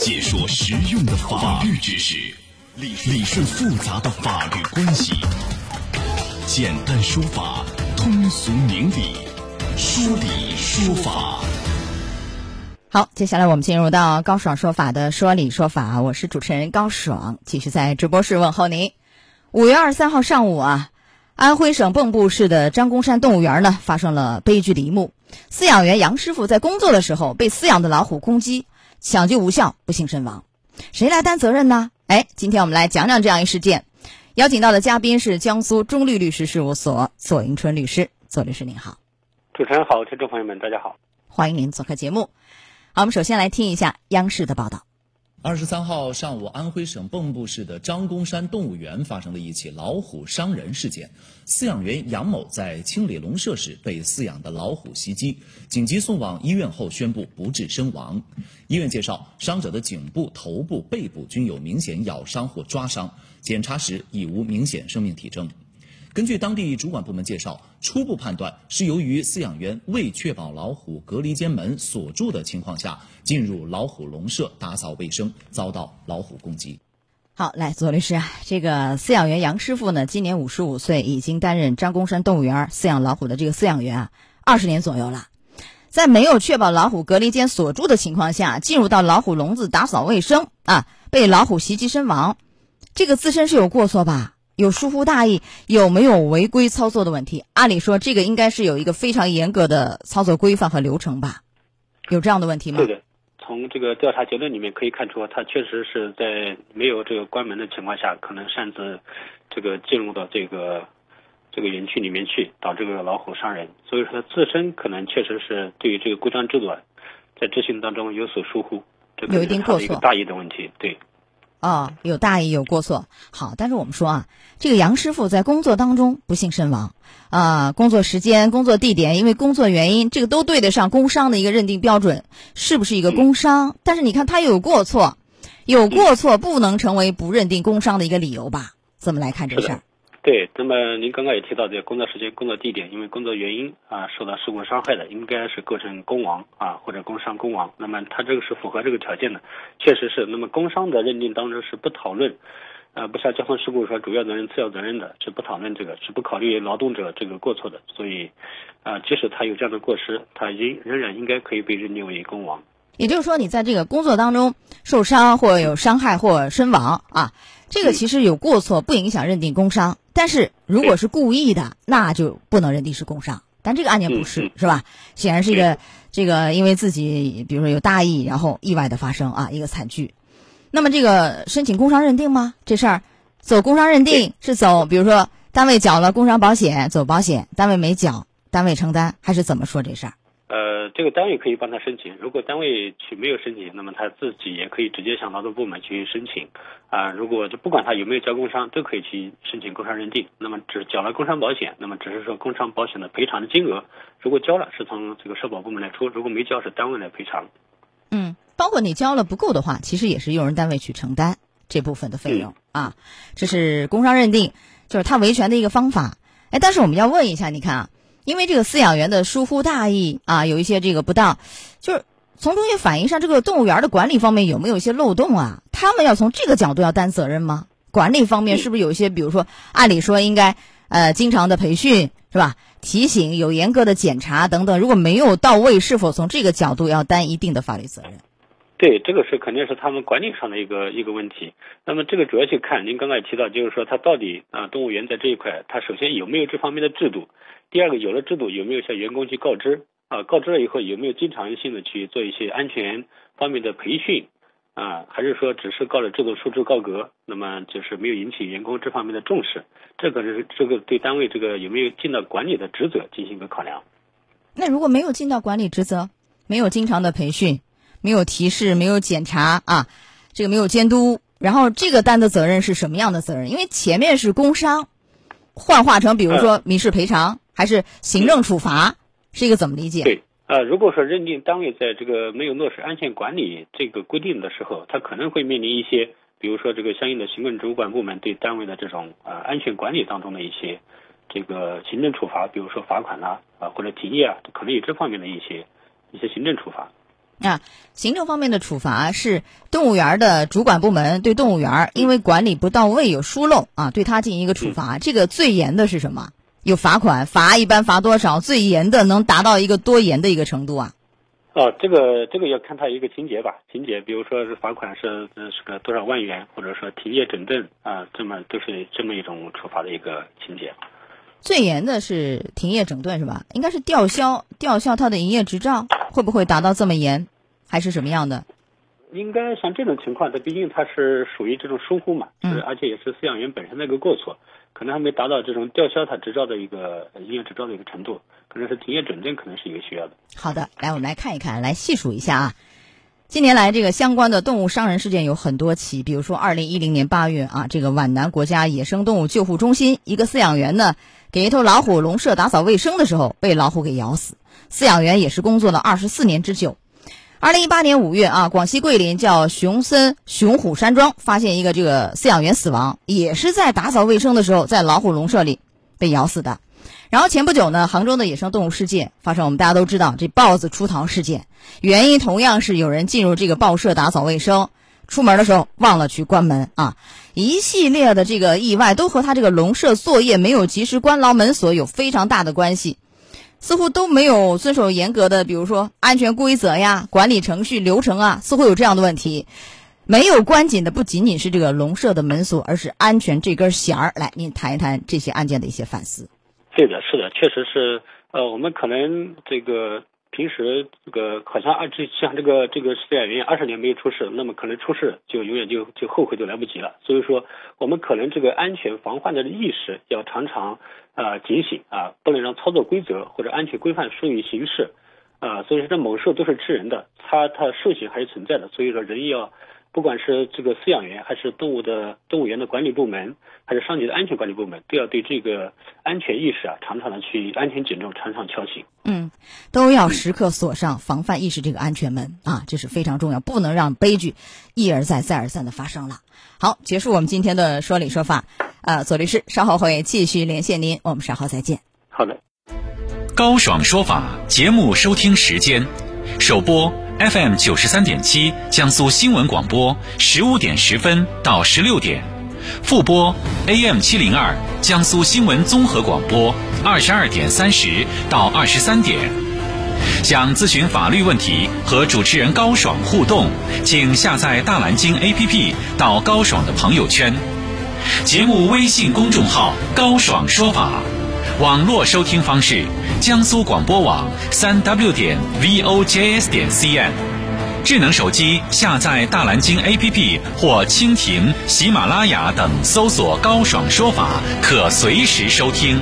解说实用的法律知识，理理顺复杂的法律关系，简单说法，通俗明理，说理说法。好，接下来我们进入到高爽说法的说理说法，我是主持人高爽，继续在直播室问候您。五月二十三号上午啊，安徽省蚌埠市的张公山动物园呢发生了悲剧的一幕，饲养员杨师傅在工作的时候被饲养的老虎攻击。抢救无效，不幸身亡，谁来担责任呢？哎，今天我们来讲讲这样一事件。邀请到的嘉宾是江苏中律律师事务所左迎春律师，左律师您好。主持人好，听众朋友们大家好，欢迎您做客节目。好，我们首先来听一下央视的报道。二十三号上午，安徽省蚌埠市的张公山动物园发生了一起老虎伤人事件。饲养员杨某在清理笼舍时被饲养的老虎袭击，紧急送往医院后宣布不治身亡。医院介绍，伤者的颈部、头部、背部均有明显咬伤或抓伤，检查时已无明显生命体征。根据当地主管部门介绍，初步判断是由于饲养员未确保老虎隔离间门锁住的情况下，进入老虎笼舍打扫卫生，遭到老虎攻击。好，来，左律师啊，这个饲养员杨师傅呢，今年五十五岁，已经担任张公山动物园饲养老虎的这个饲养员啊，二十年左右了，在没有确保老虎隔离间锁住的情况下，进入到老虎笼子打扫卫生啊，被老虎袭击身亡，这个自身是有过错吧？有疏忽大意，有没有违规操作的问题？按理说，这个应该是有一个非常严格的操作规范和流程吧？有这样的问题吗？对的，从这个调查结论里面可以看出，他确实是在没有这个关门的情况下，可能擅自这个进入到这个这个园区里面去，导致这个老虎伤人。所以说，他自身可能确实是对于这个规章制度在执行当中有所疏忽，这有一定过错，大意的问题，对。哦，有大意有过错，好，但是我们说啊，这个杨师傅在工作当中不幸身亡，啊，工作时间、工作地点，因为工作原因，这个都对得上工伤的一个认定标准，是不是一个工伤？但是你看他有过错，有过错不能成为不认定工伤的一个理由吧？怎么来看这事儿？对，那么您刚刚也提到，这个工作时间、工作地点，因为工作原因啊受到事故伤害的，应该是构成工亡啊或者工伤、工亡。那么他这个是符合这个条件的，确实是。那么工伤的认定当中是不讨论，啊不像交通事故说主要责任、次要责任的，是不讨论这个，是不考虑劳动者这个过错的。所以，啊即使他有这样的过失，他应仍然应该可以被认定为工亡。也就是说，你在这个工作当中受伤或有伤害或身亡啊，这个其实有过错，不影响认定工伤。但是如果是故意的，那就不能认定是工伤。但这个案件不是，是吧？显然是一个这个因为自己比如说有大意，然后意外的发生啊，一个惨剧。那么这个申请工伤认定吗？这事儿走工伤认定是走，比如说单位缴了工伤保险走保险，单位没缴单位承担，还是怎么说这事儿？呃，这个单位可以帮他申请。如果单位去没有申请，那么他自己也可以直接向劳动部门去申请。啊，如果就不管他有没有交工伤，都可以去申请工伤认定。那么只缴了工伤保险，那么只是说工伤保险的赔偿的金额，如果交了是从这个社保部门来出，如果没交是单位来赔偿。嗯，包括你交了不够的话，其实也是用人单位去承担这部分的费用啊。这是工伤认定，就是他维权的一个方法。哎，但是我们要问一下，你看啊。因为这个饲养员的疏忽大意啊，有一些这个不当，就是从中也反映上这个动物园的管理方面有没有一些漏洞啊？他们要从这个角度要担责任吗？管理方面是不是有一些，比如说按理说应该呃经常的培训是吧？提醒有严格的检查等等，如果没有到位，是否从这个角度要担一定的法律责任？对，这个是肯定是他们管理上的一个一个问题。那么这个主要去看，您刚才提到，就是说他到底啊动物园在这一块，他首先有没有这方面的制度？第二个，有了制度，有没有向员工去告知？啊，告知了以后，有没有经常性的去做一些安全方面的培训？啊，还是说只是告了制度束之高阁？那么就是没有引起员工这方面的重视？这个是这个对单位这个有没有尽到管理的职责进行一个考量？那如果没有尽到管理职责，没有经常的培训？没有提示，没有检查啊，这个没有监督，然后这个担的责任是什么样的责任？因为前面是工伤，幻化成比如说民事赔偿还是行政处罚，是一个怎么理解？对，呃，如果说认定单位在这个没有落实安全管理这个规定的时候，他可能会面临一些，比如说这个相应的行政主管部门对单位的这种呃安全管理当中的一些这个行政处罚，比如说罚款啦啊或者停业啊，可能有这方面的一些一些行政处罚。啊，行政方面的处罚是动物园的主管部门对动物园因为管理不到位有疏漏啊，对他进行一个处罚。这个最严的是什么？有罚款，罚一般罚多少？最严的能达到一个多严的一个程度啊？哦，这个这个要看他一个情节吧，情节，比如说是罚款是是个多少万元，或者说停业整顿啊，这么都是这么一种处罚的一个情节。最严的是停业整顿是吧？应该是吊销吊销他的营业执照，会不会达到这么严，还是什么样的？应该像这种情况，它毕竟它是属于这种疏忽嘛，嗯，而且也是饲养员本身的一个过错，可能还没达到这种吊销他执照的一个营业执照的一个程度，可能是停业整顿，可能是一个需要的。好的，来我们来看一看，来细数一下啊。近年来，这个相关的动物伤人事件有很多起，比如说二零一零年八月啊，这个皖南国家野生动物救护中心一个饲养员呢，给一头老虎笼舍打扫卫生的时候，被老虎给咬死，饲养员也是工作了二十四年之久。二零一八年五月啊，广西桂林叫熊森熊虎山庄发现一个这个饲养员死亡，也是在打扫卫生的时候，在老虎笼舍里被咬死的。然后前不久呢，杭州的野生动物世界发生，我们大家都知道这豹子出逃事件，原因同样是有人进入这个豹舍打扫卫生，出门的时候忘了去关门啊，一系列的这个意外都和他这个笼舍作业没有及时关牢门锁有非常大的关系，似乎都没有遵守严格的，比如说安全规则呀、管理程序流程啊，似乎有这样的问题。没有关紧的不仅仅是这个笼舍的门锁，而是安全这根弦儿。来，您谈一谈这些案件的一些反思。对的，是的，确实是。呃，我们可能这个平时这个好像二这像这个这个饲养员二十年没有出事，那么可能出事就永远就就后悔就来不及了。所以说，我们可能这个安全防患的意识要常常啊警醒啊，不能让操作规则或者安全规范疏于形式啊。所以说，这猛兽都是吃人的，它它兽性还是存在的。所以说，人要。不管是这个饲养员，还是动物的动物园的管理部门，还是上级的安全管理部门，都要对这个安全意识啊，常常的去安全警钟，常常敲醒。嗯，都要时刻锁上防范意识这个安全门啊，这是非常重要，不能让悲剧一而再、再而三的发生了。好，结束我们今天的说理说法。呃，左律师稍后会继续连线您，我们稍后再见。好的。高爽说法节目收听时间，首播。FM 九十三点七，江苏新闻广播，十五点十分到十六点；复播 AM 七零二，江苏新闻综合广播，二十二点三十到二十三点。想咨询法律问题和主持人高爽互动，请下载大蓝鲸 APP 到高爽的朋友圈。节目微信公众号“高爽说法”，网络收听方式。江苏广播网三 w 点 vojs 点 cn，智能手机下载大蓝鲸 APP 或蜻蜓、喜马拉雅等，搜索“高爽说法”，可随时收听。